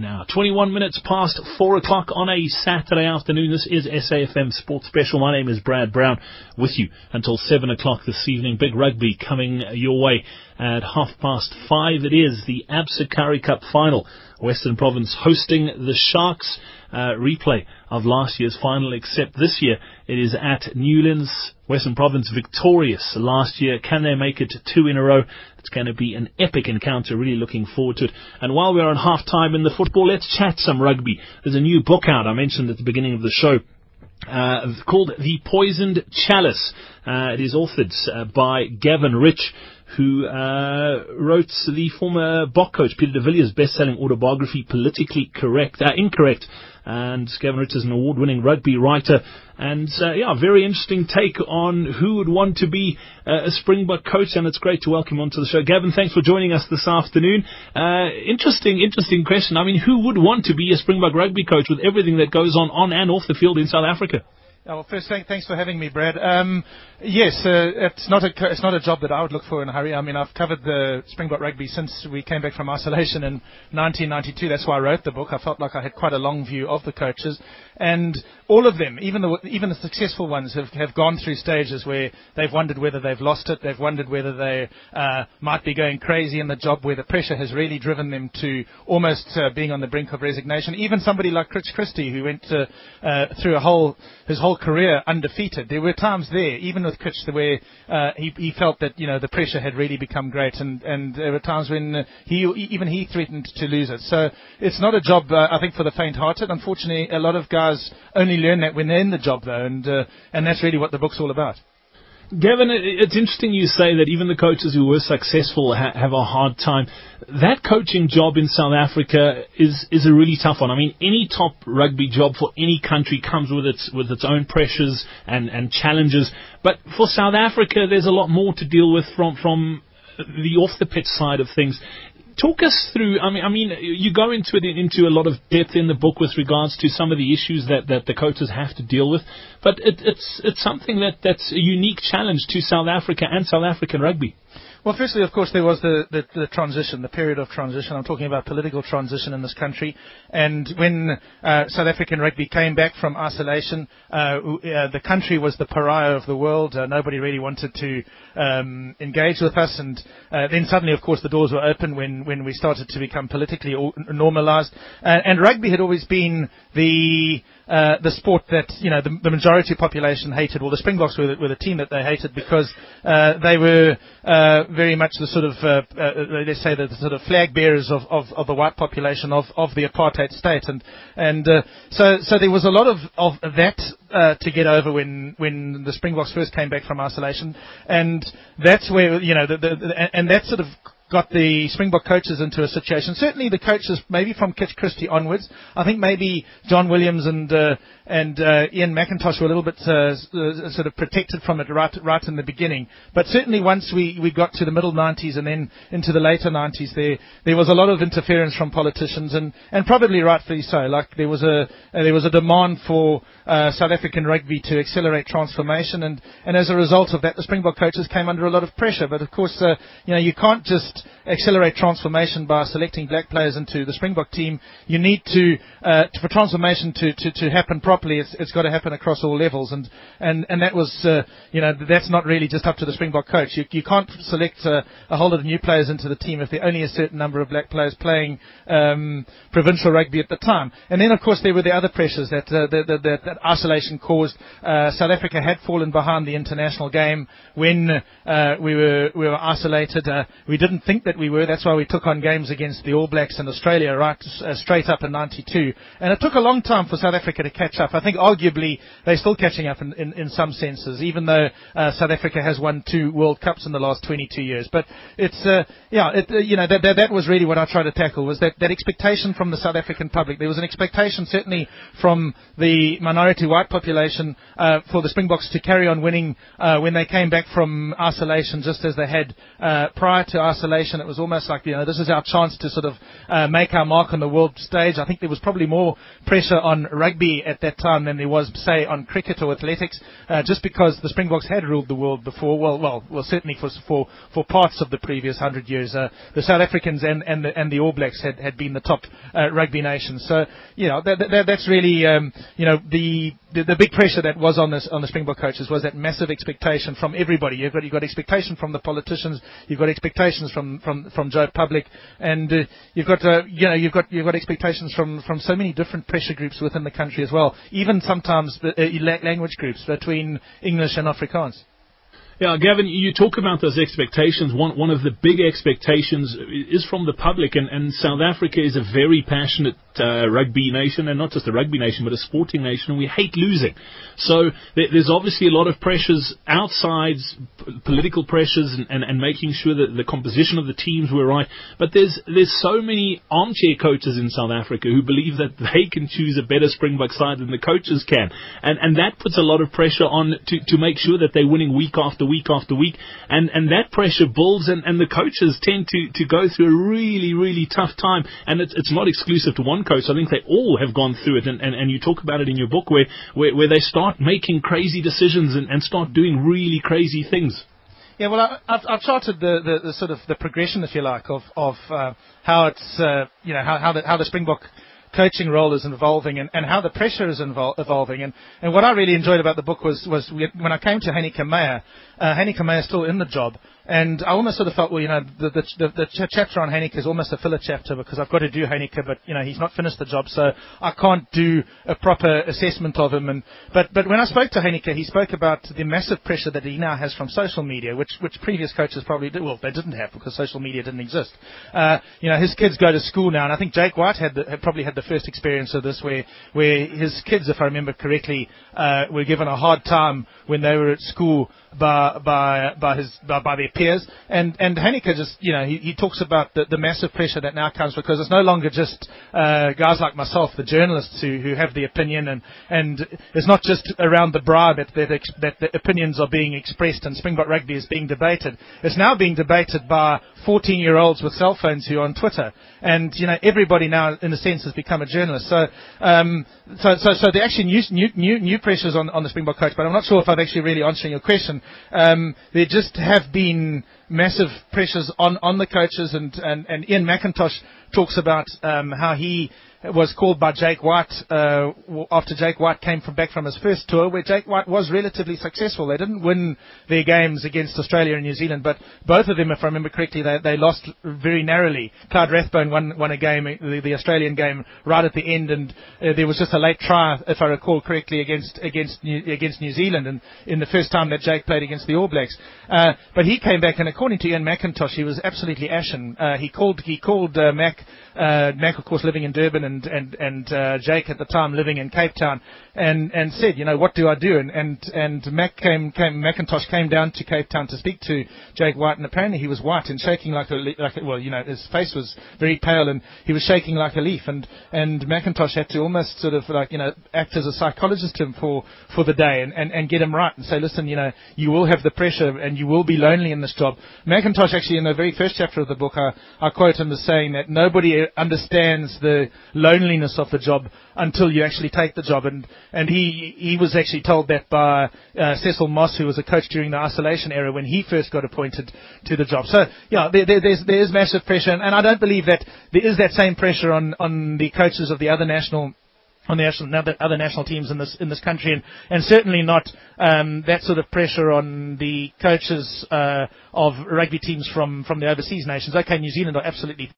now. 21 minutes past 4 o'clock on a Saturday afternoon. This is SAFM Sports Special. My name is Brad Brown with you until 7 o'clock this evening. Big rugby coming your way at half past 5. It is the Absa Currie Cup final. Western Province hosting the Sharks. Uh, replay of last year's final, except this year it is at Newlands. Western Province victorious last year. Can they make it two in a row? It's going to be an epic encounter. Really looking forward to it. And while we're on half time in the football, let's chat some rugby. There's a new book out I mentioned at the beginning of the show. Uh, called The Poisoned Chalice. Uh, it is authored uh, by Gavin Rich, who uh, wrote the former Bok coach Peter de Villiers' best-selling autobiography, Politically Correct, uh, Incorrect. And Gavin Rich is an award-winning rugby writer, and uh, yeah, very interesting take on who would want to be uh, a Springbok coach. And it's great to welcome onto the show, Gavin. Thanks for joining us this afternoon. Uh, interesting, interesting question. I mean, who would want to be a Springbok rugby coach with everything that goes on on and off the field in South Africa? Oh, well, first, thank, thanks for having me, Brad. Um, yes, uh, it's not a it's not a job that I would look for in a hurry. I mean, I've covered the Springbok rugby since we came back from isolation in 1992. That's why I wrote the book. I felt like I had quite a long view of the coaches, and all of them, even the even the successful ones, have have gone through stages where they've wondered whether they've lost it. They've wondered whether they uh, might be going crazy in the job, where the pressure has really driven them to almost uh, being on the brink of resignation. Even somebody like Kitch Christie, who went uh, through a whole his whole career undefeated. There were times there, even with Kitch, where uh, he, he felt that you know the pressure had really become great, and, and there were times when he even he threatened to lose it. So it's not a job, uh, I think, for the faint-hearted. Unfortunately, a lot of guys only learn that when they're in the job, though, and uh, and that's really what the book's all about. Gavin, it's interesting you say that even the coaches who were successful ha- have a hard time. That coaching job in South Africa is is a really tough one. I mean, any top rugby job for any country comes with its with its own pressures and, and challenges. But for South Africa, there's a lot more to deal with from from the off the pitch side of things. Talk us through. I mean, I mean, you go into it into a lot of depth in the book with regards to some of the issues that, that the coaches have to deal with, but it, it's it's something that that's a unique challenge to South Africa and South African rugby. Well, firstly, of course, there was the, the, the, transition, the period of transition. I'm talking about political transition in this country. And when uh, South African rugby came back from isolation, uh, uh, the country was the pariah of the world. Uh, nobody really wanted to um, engage with us. And uh, then suddenly, of course, the doors were open when, when we started to become politically normalized. and rugby had always been the uh, the sport that you know the, the, majority population hated. Well, the Springboks were, were the team that they hated because uh, they were uh, very much the sort of uh, uh, let's say the, the, sort of flag bearers of, of, of, the white population of, of the apartheid state, and and so so there was a lot of of that to get over when when the Springboks first came back from isolation, and that's where you know the, the and that sort of got the Springbok coaches into a situation. Certainly the coaches, maybe from Kitch Christie onwards. I think maybe John Williams and uh, and uh, Ian McIntosh were a little bit uh, sort of protected from it right right in the beginning. But certainly once we, we got to the middle 90s and then into the later 90s, there there was a lot of interference from politicians and, and probably rightfully so. Like there was a there was a demand for uh, South African rugby to accelerate transformation, and, and as a result of that, the Springbok coaches came under a lot of pressure. But of course, uh, you know, you can't just accelerate transformation by selecting black players into the Springbok team. You need to, uh, for transformation to, to, to happen properly, it's, it's got to happen across all levels, and and and that was, uh, you know, that's not really just up to the Springbok coach. You, you can't select uh, a whole lot of new players into the team if there are only a certain number of black players playing um, provincial rugby at the time. And then, of course, there were the other pressures that uh, that, that, that, isolation caused. Uh, South Africa had fallen behind the international game when uh, we were we were isolated. Uh, we didn't think that we were. That's why we took on games against the All Blacks and Australia right uh, straight up in '92. And it took a long time for South Africa to catch up. I think arguably they're still catching up in, in, in some senses, even though uh, South Africa has won two World Cups in the last 22 years. But it's yeah, it, you know that, that that was really what I tried to tackle was that that expectation from the South African public. There was an expectation certainly from the minority minority white population uh, for the Springboks to carry on winning uh, when they came back from isolation, just as they had uh, prior to isolation isolation. It was almost like, you know, this is our chance to sort of uh, make our mark on the world stage. I think there was probably more pressure on rugby at that time than there was, say, on cricket or athletics, uh, just because the Springboks had ruled the world before. Well, well, well, certainly for for for parts of the previous hundred years, uh, the South Africans and and the and the All Blacks had had been the top uh, rugby nations. So, you know, that, that, that's really, um, you know, the the, the, big pressure that was on this on the Springbok coaches was that massive expectation from everybody. You've got you've got expectation from the politicians, you've got expectations from from from Joe Public, and uh, you've got uh, you know you've got you've got expectations from from so many different pressure groups within the country as well. Even sometimes uh, language groups between English and Afrikaans. Yeah, Gavin, you talk about those expectations. One one of the big expectations is from the public, and, and South Africa is a very passionate uh, rugby nation, and not just a rugby nation, but a sporting nation, and we hate losing. So there's obviously a lot of pressures outside, political pressures, and, and, and making sure that the composition of the teams were right. But there's there's so many armchair coaches in South Africa who believe that they can choose a better Springbok side than the coaches can, and and that puts a lot of pressure on to, to make sure that they're winning week after week after week, and and that pressure builds, and, and the coaches tend to to go through a really really tough time, and it's it's not exclusive to one coach. I think they all have gone through it, and, and, and you talk about it in your book where, where, where they start making crazy decisions and, and start doing really crazy things. Yeah, well, I, have I've charted the, the, the, sort of the progression, if you like, of of uh, how it's uh, you know how how the, how the Springbok coaching role is evolving and, and how the pressure is evol- evolving. And, and what I really enjoyed about the book was was when I came to Heyneke Meyer, uh, Meyer is still in the job, and I almost sort of felt, well, you know, the, the, the, the chapter on Heyneke is almost a filler chapter because I've got to do Heyneke, but, you know, he's not finished the job, so I can't do a proper assessment of him. And, but, but when I spoke to Heyneke, he spoke about the massive pressure that he now has from social media, which, which previous coaches probably did, well, they didn't have because social media didn't exist. Uh, you know, his kids go to school now, and I think Jake White had, the, had probably had the first experience of this where, where his kids, if I remember correctly, uh, were given a hard time when they were at school by by by his by, by their peers. And and Heyneke just you know he, he talks about the, the massive pressure that now comes because it's no longer just uh, guys like myself, the journalists who, who have the opinion, and and it's not just around the braai that that, that the opinions are being expressed and Springbok rugby is being debated. It's now being debated by 14 year olds with cell phones who are on Twitter, and you know everybody now in a sense has become a journalist. So um, so so so actually new new new, pressures on on the Springbok coach, but I'm not sure if I'm actually really answering your question. Um, there just have been massive pressures on, on the coaches, and, and, and Ian McIntosh talks about um, how he was called by Jake White uh, after Jake White came from back from his first tour, where Jake White was relatively successful. They didn't win their games against Australia and New Zealand, but both of them, if I remember correctly, they, they lost very narrowly. Clyde Rathbone won, won a game, the, the Australian game, right at the end, and uh, there was just a late try, if I recall correctly, against against New, against New Zealand, and in the first time that Jake played against the All Blacks. Uh, but he came back, and according to Ian McIntosh, he was absolutely ashen. Uh, he called he called uh, Mac uh, Mac, of course, living in Durban, and and and uh, Jake at the time living in Cape Town, and and said, you know, what do I do? And and and Mac came came McIntosh came down to Cape Town to speak to Jake White, and apparently he was white and shaking like a like a, well, you know, his face was very pale, and he was shaking like a leaf, and and McIntosh had to almost sort of like you know act as a psychologist to him for for the day, and and and get him right and say, listen, you know, you will have the pressure and you will be lonely in this job. McIntosh actually in the very first chapter of the book, I, I quote him as saying that nobody understands the loneliness of the job until you actually take the job. And, and he, he was actually told that by uh, Cecil Moss, who was a coach during the isolation era when he first got appointed to the job. So, yeah, there, there, there's, there is massive pressure. And, and I don't believe that there is that same pressure on, on the coaches of the other national on the national, other national teams in this in this country, and, and certainly not um, that sort of pressure on the coaches uh, of rugby teams from from the overseas nations. Okay, New Zealand are absolutely